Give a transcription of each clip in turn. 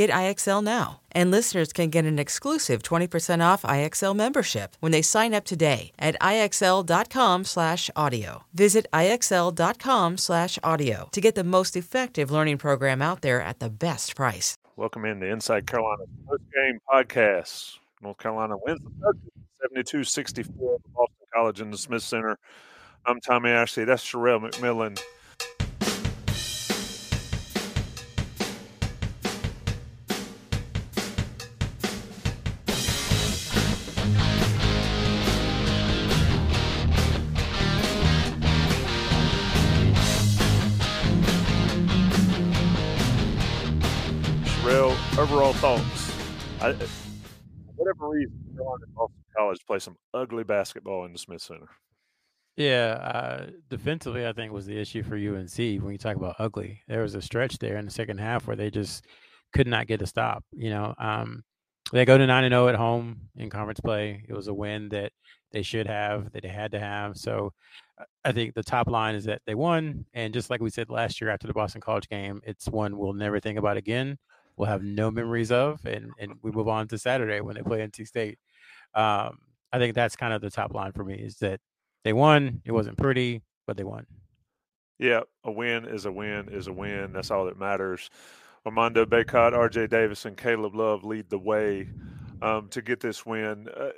Get IXL now. And listeners can get an exclusive 20% off IXL membership when they sign up today at IXL.com/audio. Visit IXL.com/audio to get the most effective learning program out there at the best price. Welcome in the Inside Carolina post game podcast. North Carolina wins the 72 64 Boston College in the Smith Center. I'm Tommy Ashley. That's Sherelle McMillan. Overall thoughts. I, whatever reason, Carolina Boston College play some ugly basketball in the Smith Center. Yeah, uh, defensively, I think was the issue for UNC when you talk about ugly. There was a stretch there in the second half where they just could not get a stop. You know, um, they go to nine and zero at home in conference play. It was a win that they should have, that they had to have. So, I think the top line is that they won, and just like we said last year after the Boston College game, it's one we'll never think about again. We'll have no memories of, and and we move on to Saturday when they play NC State. Um, I think that's kind of the top line for me is that they won. It wasn't pretty, but they won. Yeah, a win is a win is a win. That's all that matters. Armando Bacot, RJ Davis, and Caleb Love lead the way um, to get this win. Uh,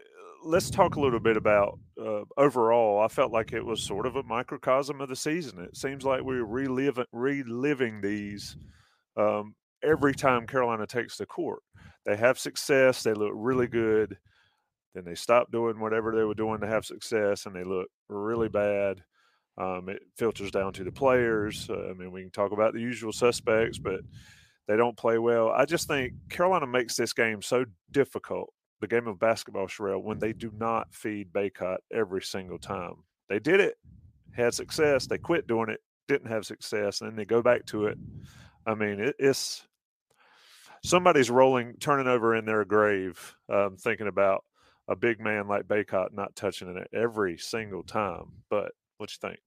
let's talk a little bit about uh, overall. I felt like it was sort of a microcosm of the season. It seems like we're reliving, reliving these um, every time Carolina takes the court. They have success, they look really good. Then they stop doing whatever they were doing to have success, and they look really bad. Um, it filters down to the players. Uh, I mean, we can talk about the usual suspects, but they don't play well. I just think Carolina makes this game so difficult, the game of basketball, Sherelle, when they do not feed Bacot every single time. They did it, had success. They quit doing it, didn't have success, and then they go back to it. I mean, it, it's somebody's rolling, turning over in their grave, um, thinking about a big man like Bacot not touching it every single time. But what you think?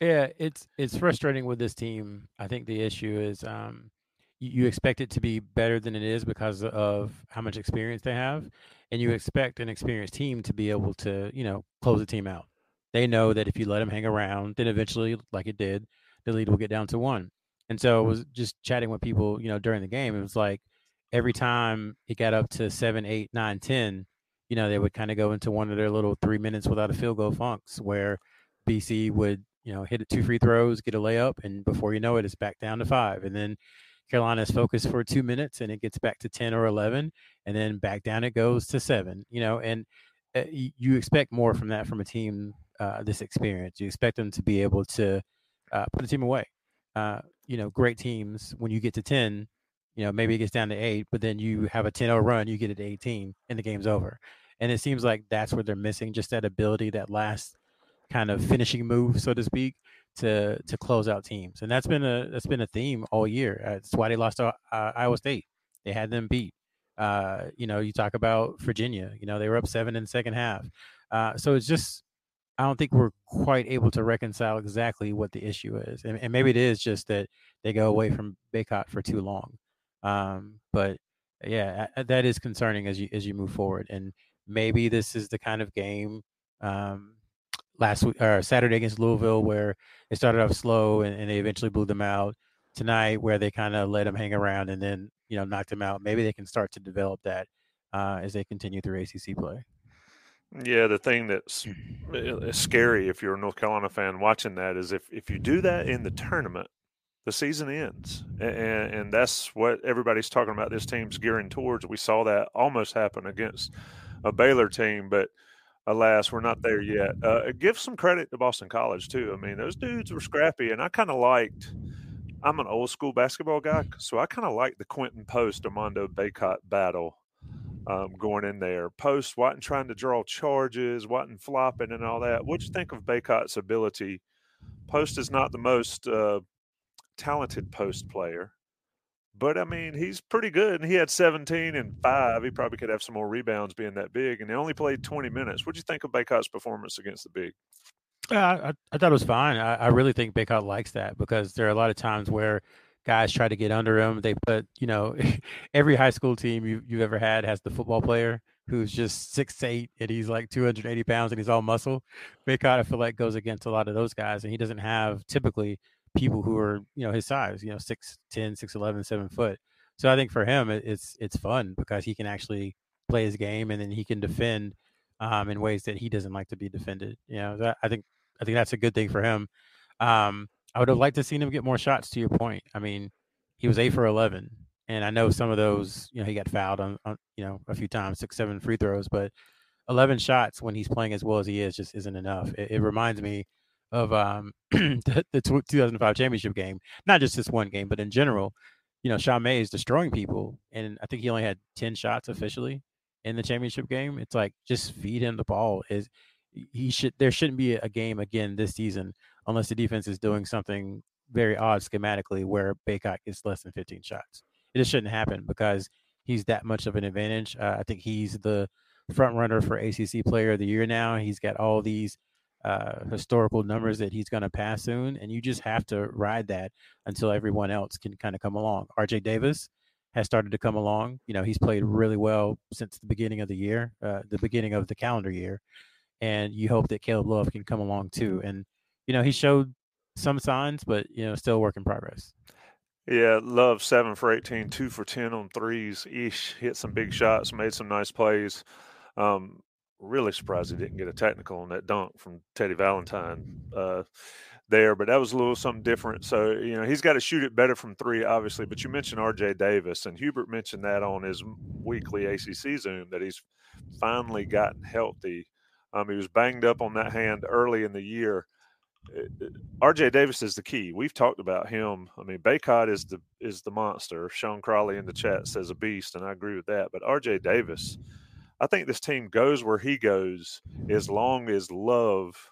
Yeah, it's it's frustrating with this team. I think the issue is um, you, you expect it to be better than it is because of how much experience they have, and you expect an experienced team to be able to you know close the team out. They know that if you let them hang around, then eventually, like it did, the lead will get down to one. And so I was just chatting with people, you know, during the game. It was like every time it got up to seven, eight, nine, ten, you know, they would kind of go into one of their little three minutes without a field goal funks where BC would, you know, hit two free throws, get a layup, and before you know it, it's back down to five. And then Carolina is focused for two minutes and it gets back to 10 or 11, and then back down it goes to seven, you know, and uh, you expect more from that from a team uh, this experience. You expect them to be able to uh, put a team away. Uh, you know, great teams, when you get to 10, you know, maybe it gets down to eight, but then you have a 10 0 run, you get it to 18, and the game's over. And it seems like that's what they're missing, just that ability, that last kind of finishing move, so to speak, to to close out teams. And that's been a that's been a theme all year. Uh, that's why they lost to uh, Iowa State. They had them beat. Uh, you know, you talk about Virginia. You know, they were up seven in the second half. Uh, so it's just I don't think we're quite able to reconcile exactly what the issue is, and, and maybe it is just that they go away from Bacot for too long. Um, but yeah, that is concerning as you as you move forward. And maybe this is the kind of game um, last week or Saturday against Louisville where it started off slow and, and they eventually blew them out. Tonight, where they kind of let them hang around and then you know knocked them out. Maybe they can start to develop that uh, as they continue through ACC play. Yeah, the thing that's scary if you're a North Carolina fan watching that is if if you do that in the tournament, the season ends, and, and that's what everybody's talking about. This team's gearing towards. We saw that almost happen against a Baylor team, but alas, we're not there yet. Uh, give some credit to Boston College too. I mean, those dudes were scrappy, and I kind of liked. I'm an old school basketball guy, so I kind of like the Quentin Post Armando Bacot battle um, going in there. Post wasn't trying to draw charges, wasn't flopping and all that. What'd you think of Bacot's ability? Post is not the most uh, talented post player. But I mean, he's pretty good, and he had 17 and five. He probably could have some more rebounds being that big, and he only played 20 minutes. What do you think of Bacot's performance against the big? Yeah, I, I, thought it was fine. I, I really think Bacot likes that because there are a lot of times where guys try to get under him. They put, you know, every high school team you, you've ever had has the football player who's just six eight and he's like 280 pounds and he's all muscle. Bacot, I feel like, goes against a lot of those guys, and he doesn't have typically people who are you know his size, you know, 6'10, 6'11, 7 foot. So I think for him it's it's fun because he can actually play his game and then he can defend um, in ways that he doesn't like to be defended. You know, that, I think I think that's a good thing for him. Um, I would have liked to seen him get more shots. To your point, I mean, he was eight for eleven, and I know some of those, you know, he got fouled on, on you know, a few times, six, seven free throws, but eleven shots when he's playing as well as he is just isn't enough. It, it reminds me of um, the, the 2005 championship game, not just this one game, but in general. You know, Sean May is destroying people, and I think he only had 10 shots officially in the championship game. It's like just feed him the ball. Is he should there shouldn't be a game again this season unless the defense is doing something very odd schematically where Bacot gets less than 15 shots. It just shouldn't happen because he's that much of an advantage. Uh, I think he's the front runner for ACC Player of the Year now. He's got all these uh, historical numbers that he's going to pass soon, and you just have to ride that until everyone else can kind of come along. RJ Davis has started to come along. You know, he's played really well since the beginning of the year, uh, the beginning of the calendar year, and you hope that Caleb Love can come along too. And you know, he showed some signs, but you know, still work in progress. Yeah, Love seven for 18, two for 10 on threes. Ish hit some big shots, made some nice plays. Um, really surprised he didn't get a technical on that dunk from Teddy Valentine uh, there, but that was a little something different. So, you know, he's got to shoot it better from three, obviously. But you mentioned RJ Davis, and Hubert mentioned that on his weekly ACC Zoom that he's finally gotten healthy. Um, he was banged up on that hand early in the year. Uh, uh, RJ Davis is the key. We've talked about him. I mean, Bacot is the is the monster. Sean Crawley in the chat says a beast, and I agree with that. But RJ Davis I think this team goes where he goes as long as Love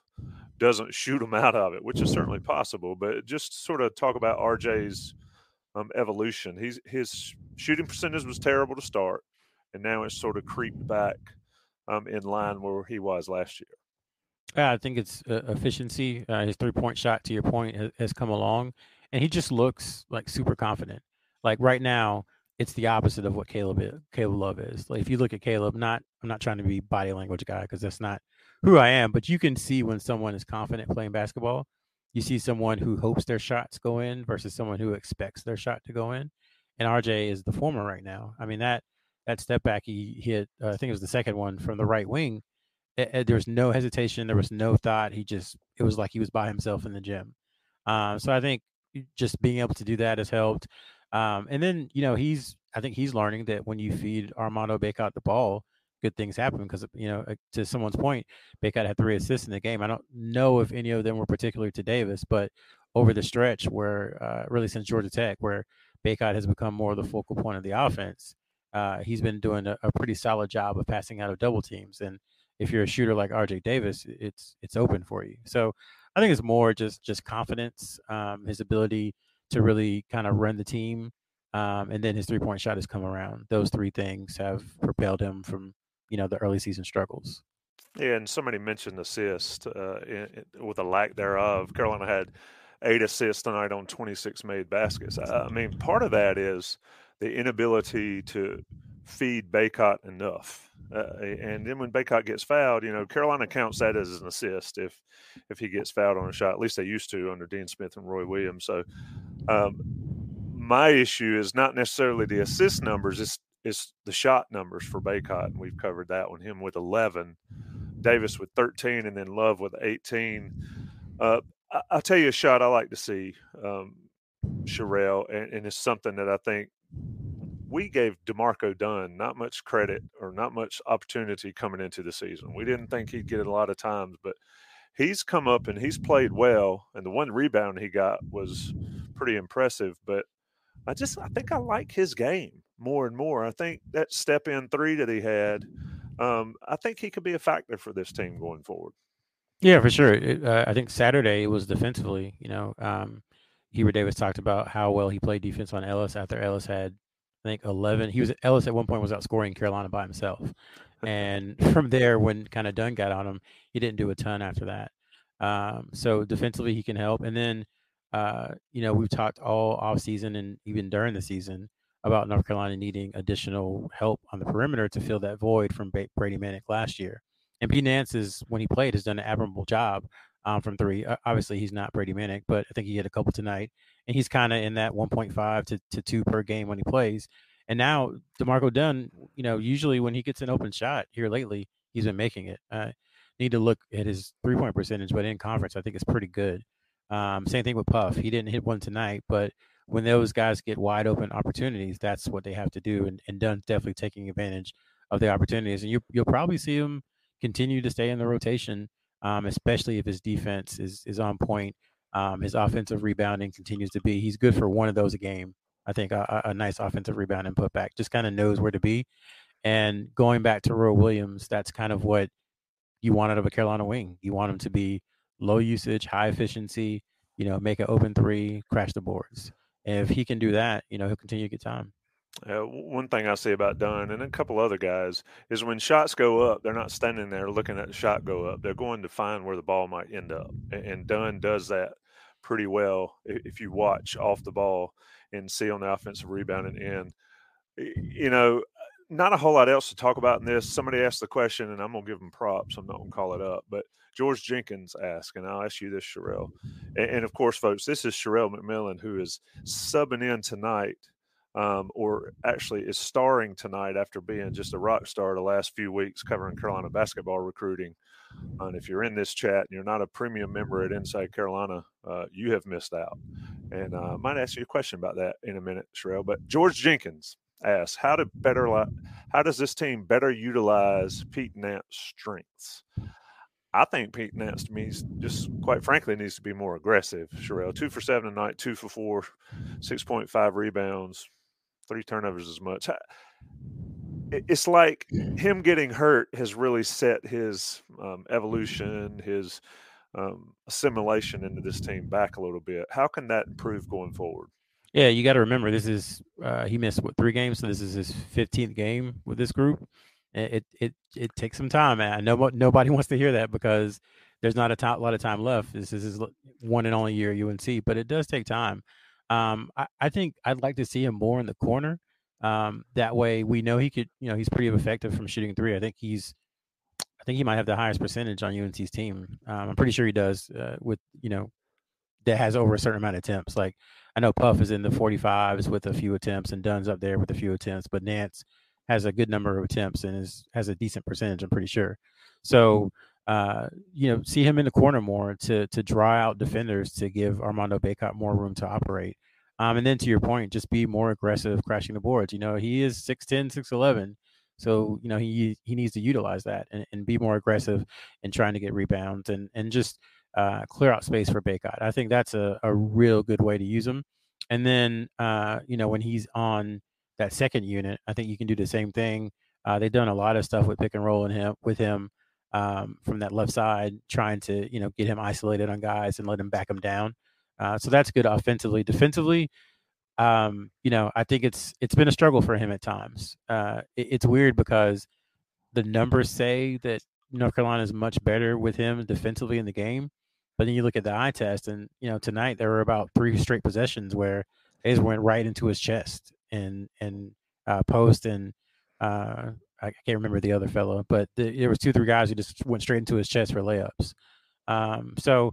doesn't shoot him out of it, which is certainly possible. But just sort of talk about RJ's um, evolution. He's his shooting percentage was terrible to start, and now it's sort of creeped back um, in line where he was last year. Yeah, I think it's uh, efficiency. Uh, his three point shot, to your point, has, has come along, and he just looks like super confident. Like right now, it's the opposite of what Caleb is, Caleb Love is. Like if you look at Caleb, not I'm not trying to be body language guy because that's not who I am, but you can see when someone is confident playing basketball. You see someone who hopes their shots go in versus someone who expects their shot to go in. And RJ is the former right now. I mean that that step back he hit, uh, I think it was the second one from the right wing. It, it, there was no hesitation. There was no thought. He just it was like he was by himself in the gym. Um, so I think just being able to do that has helped. Um, and then you know he's I think he's learning that when you feed Armando Bacot the ball, good things happen because you know to someone's point, Bacot had three assists in the game. I don't know if any of them were particular to Davis, but over the stretch where uh, really since Georgia Tech, where Bacot has become more of the focal point of the offense, uh, he's been doing a, a, pretty solid job of passing out of double teams. And if you're a shooter like RJ Davis, it's it's open for you. So I think it's more just just confidence, um, his ability to really kind of run the team. Um, and then his three point shot has come around. Those three things have propelled him from you know the early season struggles. Yeah, and somebody mentioned assist uh, in, in, with a lack thereof. Carolina had eight assists tonight on 26 made baskets. I, I mean, part of that is the inability to feed Bacot enough. Uh, and then when Bacot gets fouled, you know Carolina counts that as an assist if if he gets fouled on a shot. At least they used to under Dean Smith and Roy Williams. So um, my issue is not necessarily the assist numbers; it's it's the shot numbers for Bacot, and we've covered that one. Him with 11, Davis with 13, and then Love with 18. Uh, I, will tell you a shot I like to see, um, Sherrell, and, and it's something that I think we gave D'Marco Dunn not much credit or not much opportunity coming into the season. We didn't think he'd get it a lot of times, but he's come up and he's played well. And the one rebound he got was pretty impressive. But I just I think I like his game more and more. I think that step in three that he had, um, I think he could be a factor for this team going forward. Yeah, for sure. It, uh, I think Saturday it was defensively. You know, um, Hubert Davis talked about how well he played defense on Ellis after Ellis had I think 11. He was Ellis at one point was outscoring Carolina by himself, and from there, when kind of Dunn got on him, he didn't do a ton after that. Um, so defensively, he can help. And then, uh, you know, we've talked all off season and even during the season about North Carolina needing additional help on the perimeter to fill that void from Brady Manek last year. And Pete Nance is when he played has done an admirable job um, from three. Obviously, he's not Brady Manek, but I think he hit a couple tonight, and he's kind of in that 1.5 to, to two per game when he plays. And now D'Marco Dunn, you know, usually when he gets an open shot here lately, he's been making it. Uh, need to look at his three point percentage, but in conference, I think it's pretty good. Um, same thing with Puff. He didn't hit one tonight, but when those guys get wide open opportunities, that's what they have to do. And, and Dunn's definitely taking advantage of the opportunities. And you, you'll probably see him continue to stay in the rotation um, especially if his defense is is on point. Um, his offensive rebounding continues to be. He's good for one of those a game. I think a, a nice offensive rebound and putback. Just kind of knows where to be. And going back to Roy Williams, that's kind of what you want out of a Carolina wing. You want him to be low usage, high efficiency. You know, make an open three, crash the boards. And if he can do that, you know, he'll continue to get time. Uh, one thing I see about Dunn and a couple other guys is when shots go up, they're not standing there looking at the shot go up. They're going to find where the ball might end up. And Dunn does that pretty well if you watch off the ball and see on the offensive rebounding end. You know, not a whole lot else to talk about in this. Somebody asked the question, and I'm going to give them props. I'm not going to call it up. But George Jenkins asked, and I'll ask you this, Sherrell. And, and of course, folks, this is Sherrell McMillan who is subbing in tonight – um, or actually is starring tonight after being just a rock star the last few weeks covering Carolina basketball recruiting. And if you're in this chat and you're not a premium member at Inside Carolina, uh, you have missed out. And uh, I might ask you a question about that in a minute, Sherrell. But George Jenkins asks, how to better how does this team better utilize Pete Nance's strengths? I think Pete Nance to me just quite frankly needs to be more aggressive. Sherrell, two for seven tonight, two for four, six point five rebounds, three turnovers as much. It's like him getting hurt has really set his um, evolution, his um, assimilation into this team back a little bit. How can that improve going forward? Yeah, you got to remember this is uh, he missed what three games, so this is his fifteenth game with this group. It it it takes some time, man. I know nobody wants to hear that because there's not a lot of time left. This is his one and only year UNC, but it does take time. Um, I, I, think I'd like to see him more in the corner. Um, that way we know he could, you know, he's pretty effective from shooting three. I think he's, I think he might have the highest percentage on UNC's team. Um, I'm pretty sure he does uh, with, you know, that has over a certain amount of attempts. Like I know Puff is in the 45s with a few attempts and Dunn's up there with a few attempts, but Nance has a good number of attempts and is has a decent percentage. I'm pretty sure. So uh, you know, see him in the corner more to to draw out defenders to give Armando Bacot more room to operate. Um, and then to your point, just be more aggressive crashing the boards. You know, he is 6'10, 6'11. So, you know, he he needs to utilize that and, and be more aggressive in trying to get rebounds and, and just uh, clear out space for Bacot. I think that's a, a real good way to use him. And then, uh, you know, when he's on that second unit, I think you can do the same thing. Uh, they've done a lot of stuff with pick and roll in him with him um, from that left side, trying to you know get him isolated on guys and let him back him down. Uh, so that's good offensively. Defensively, um, you know, I think it's it's been a struggle for him at times. Uh, it, it's weird because the numbers say that North Carolina is much better with him defensively in the game, but then you look at the eye test, and you know tonight there were about three straight possessions where they just went right into his chest, and and uh, Post and uh, I can't remember the other fellow, but the, there was two three guys who just went straight into his chest for layups. Um, so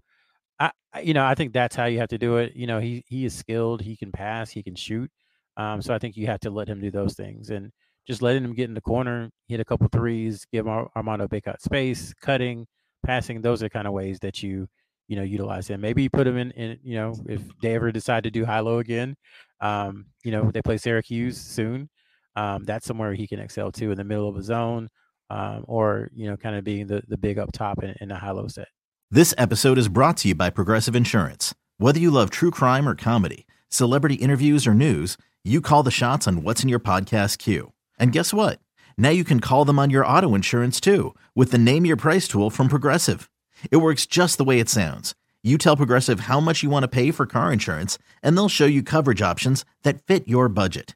I, you know, I think that's how you have to do it. You know, he he is skilled. He can pass. He can shoot. Um, so I think you have to let him do those things and just letting him get in the corner, hit a couple threes, give Armando Bacot space, cutting, passing. Those are kind of ways that you you know utilize him. Maybe you put him in, in you know if they ever decide to do high low again. Um, you know they play Syracuse soon. Um, that's somewhere he can excel too in the middle of a zone, um, or you know kind of being the the big up top in, in a high low set. This episode is brought to you by Progressive Insurance. Whether you love true crime or comedy, celebrity interviews or news, you call the shots on what's in your podcast queue. And guess what? Now you can call them on your auto insurance too with the Name Your Price tool from Progressive. It works just the way it sounds. You tell Progressive how much you want to pay for car insurance, and they'll show you coverage options that fit your budget.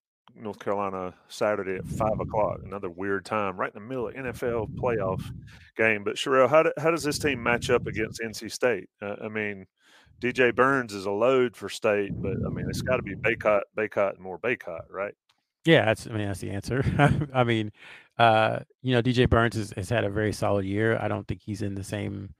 North Carolina Saturday at five o'clock. Another weird time, right in the middle of NFL playoff game. But Sherelle, how, do, how does this team match up against NC State? Uh, I mean, DJ Burns is a load for State, but I mean, it's got to be Bacot, Bacot, and more Bacot, right? Yeah, that's. I mean, that's the answer. I mean, uh, you know, DJ Burns has, has had a very solid year. I don't think he's in the same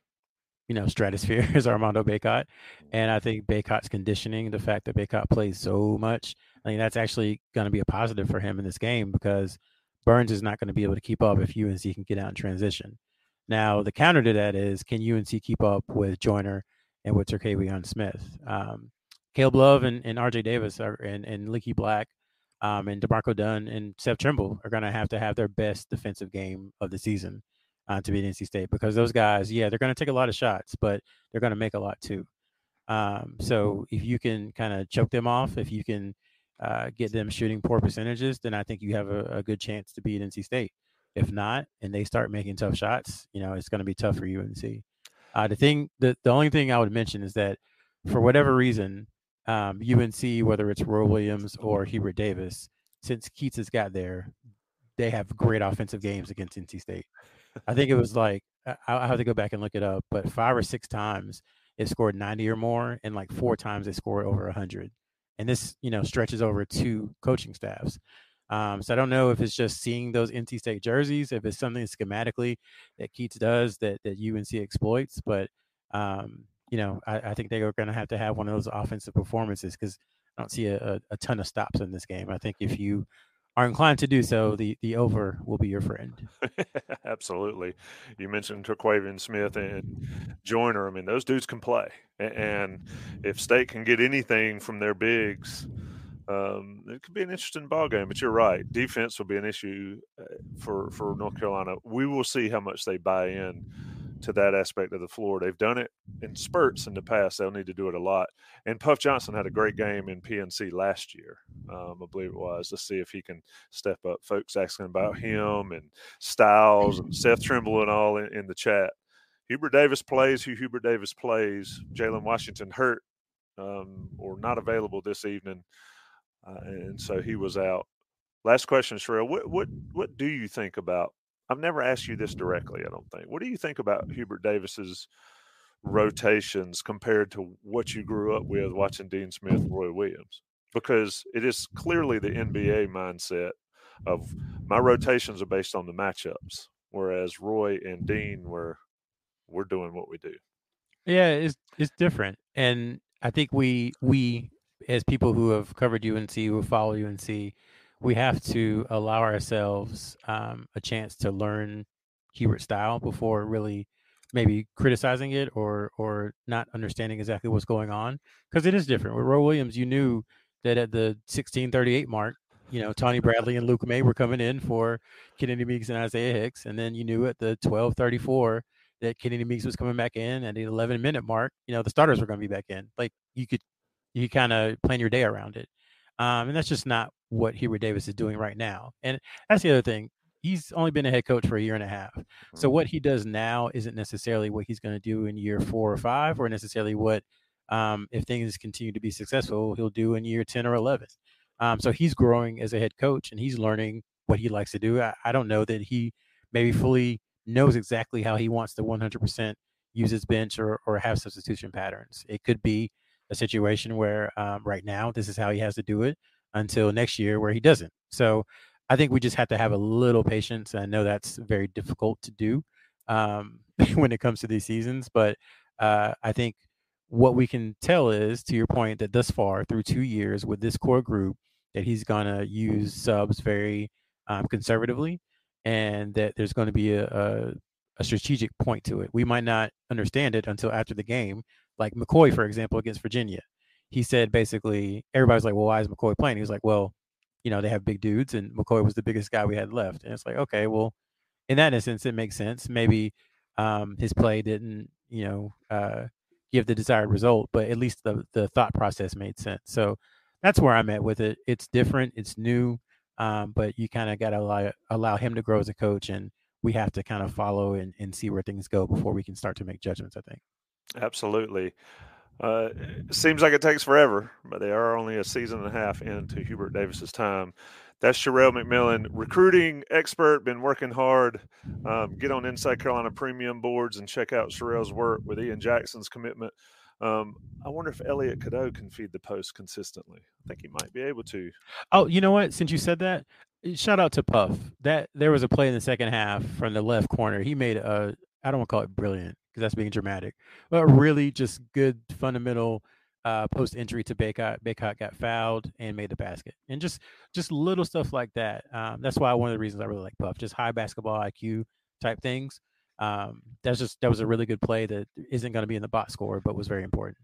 you know, stratosphere is Armando Bacot. And I think Bacot's conditioning, the fact that Bacot plays so much, I think that's actually going to be a positive for him in this game because Burns is not going to be able to keep up if UNC can get out in transition. Now, the counter to that is can UNC keep up with Joiner and with Terquavion Smith? Um, Caleb Love and, and RJ Davis are, and, and Leaky Black um, and D'Marco Dunn and Seth Trimble are going to have to have their best defensive game of the season uh, to beat NC State because those guys, yeah, they're going to take a lot of shots, but they're going to make a lot too. Um, so if you can kind of choke them off, if you can uh, get them shooting poor percentages, then I think you have a, a, good chance to beat NC State. If not, and they start making tough shots, you know, it's going to be tough for UNC. Uh, the thing, the, the only thing I would mention is that for whatever reason, um, UNC, whether it's Roy Williams or Hubert Davis, since Keatts has got there, they have great offensive games against NC State. I think it was like I have to go back and look it up, but five or six times it scored 90 or more, and like four times they scored over 100. And this, you know, stretches over two coaching staffs. Um, so I don't know if it's just seeing those NC State jerseys, if it's something schematically that Keatts does that that UNC exploits, but um, you know, I, I, think they are going to have to have one of those offensive performances because I don't see a, a, a ton of stops in this game. I think if you are inclined to do so, the the over will be your friend. Absolutely. You mentioned Terquavion Smith and Joiner. I mean, those dudes can play, and if State can get anything from their bigs, um, it could be an interesting ball game. But you're right, defense will be an issue uh, for for North Carolina. We will see how much they buy in to that aspect of the floor. They've done it in spurts in the past. They'll need to do it a lot. And Puff Johnson had a great game in PNC last year, um, I believe it was. Let's see if he can step up. Folks asking about him and Styles and Seth Trimble and all in, in the chat. Hubert Davis plays who Hubert Davis plays. Jalen Washington hurt um, or not available this evening, uh, and so he was out. Last question, Sherelle. What what what do you think about I've never asked you this directly, I don't think. What do you think about Hubert Davis's rotations compared to what you grew up with watching Dean Smith, Roy Williams? Because it is clearly the NBA mindset of my rotations are based on the matchups, whereas Roy and Dean were we're doing what we do. Yeah, it's it's different, and I think we we as people who have covered UNC, who follow UNC, we have to allow ourselves um, a chance to learn Hubert style before really maybe criticizing it or or not understanding exactly what's going on because it is different. With Roy Williams, you knew that at the 1638 mark, you know, Tony Bradley and Luke Maye were coming in for Kennedy Meeks and Isaiah Hicks. And then you knew at the 1234 that Kennedy Meeks was coming back in at the 11 minute mark, you know, the starters were going to be back in. Like you could, you kind of plan your day around it. Um, and that's just not what Hubert Davis is doing right now. And that's the other thing. He's only been a head coach for a year and a half. So what he does now isn't necessarily what he's going to do in year four or five, or necessarily what, um, if things continue to be successful, he'll do in year 10 or 11. Um, so he's growing as a head coach and he's learning what he likes to do. I, I don't know that he maybe fully knows exactly how he wants to 100% use his bench or, or have substitution patterns. It could be a situation where um, right now this is how he has to do it until next year where he doesn't. So I think we just have to have a little patience. I know that's very difficult to do um, when it comes to these seasons, but uh, I think what we can tell is, to your point, that thus far through two years with this core group, that he's going to use subs very um, conservatively and that there's going to be a, a, a, strategic point to it. We might not understand it until after the game. Like McCoy, for example, against Virginia. He said basically, everybody's like, well, why is McCoy playing? He was like, well, you know, they have big dudes and McCoy was the biggest guy we had left. And it's like, okay, well, in that instance, it makes sense. Maybe um, his play didn't, you know, uh, give the desired result, but at least the, the thought process made sense. So that's where I'm at with it. It's different, it's new, um, but you kind of got to allow, allow him to grow as a coach, and we have to kind of follow and, and see where things go before we can start to make judgments. I think. Absolutely. Uh, seems like it takes forever, but they are only a season and a half into Hubert Davis's time. That's Sherrell McMillan, recruiting expert, been working hard. Um, get on Inside Carolina Premium boards and check out Sherrell's work with Ian Jackson's commitment um, I wonder if Elliot Cadeau can feed the post consistently. I think he might be able to. Oh, you know what? Since you said that, eh, shout out to Puff. That there was a play in the second half from the left corner. He made a I don't want to call it brilliant because that's being dramatic, but really just good fundamental uh, post injury to Bacot. Bacot got fouled and made the basket, and just just little stuff like that. Um, that's why one of the reasons I really like Puff. Just high basketball IQ type things um, that's just that was a really good play that isn't going to be in the box score, but was very important.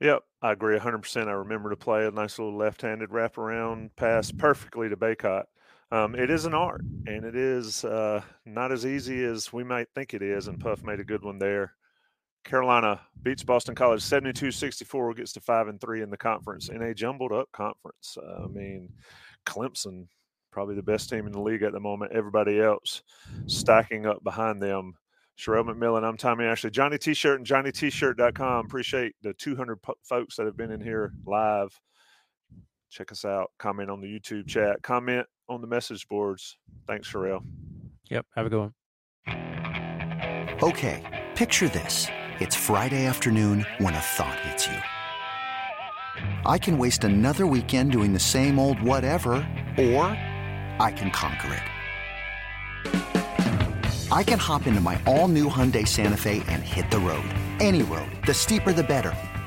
Yep, I agree 100%. I remember to play a nice little left-handed wraparound pass perfectly to Bacot. Um, it is an art, and it is uh, not as easy as we might think it is. And Puff made a good one there. Carolina beats Boston College 72-64, gets to five and three in the conference in a jumbled up conference. Uh, I mean, Clemson probably the best team in the league at the moment. Everybody else stacking up behind them. Sherrell McMillan, I'm Tommy Ashley. Johnny T-shirt and JohnnyT-shirt.com. Appreciate the 200 po- folks that have been in here live. Check us out. Comment on the YouTube chat. Comment on the message boards. Thanks, Sherrell. Yep. Have a good one. Okay. Picture this. It's Friday afternoon when a thought hits you. I can waste another weekend doing the same old whatever, or I can conquer it. I can hop into my all new Hyundai Santa Fe and hit the road. Any road. The steeper, the better.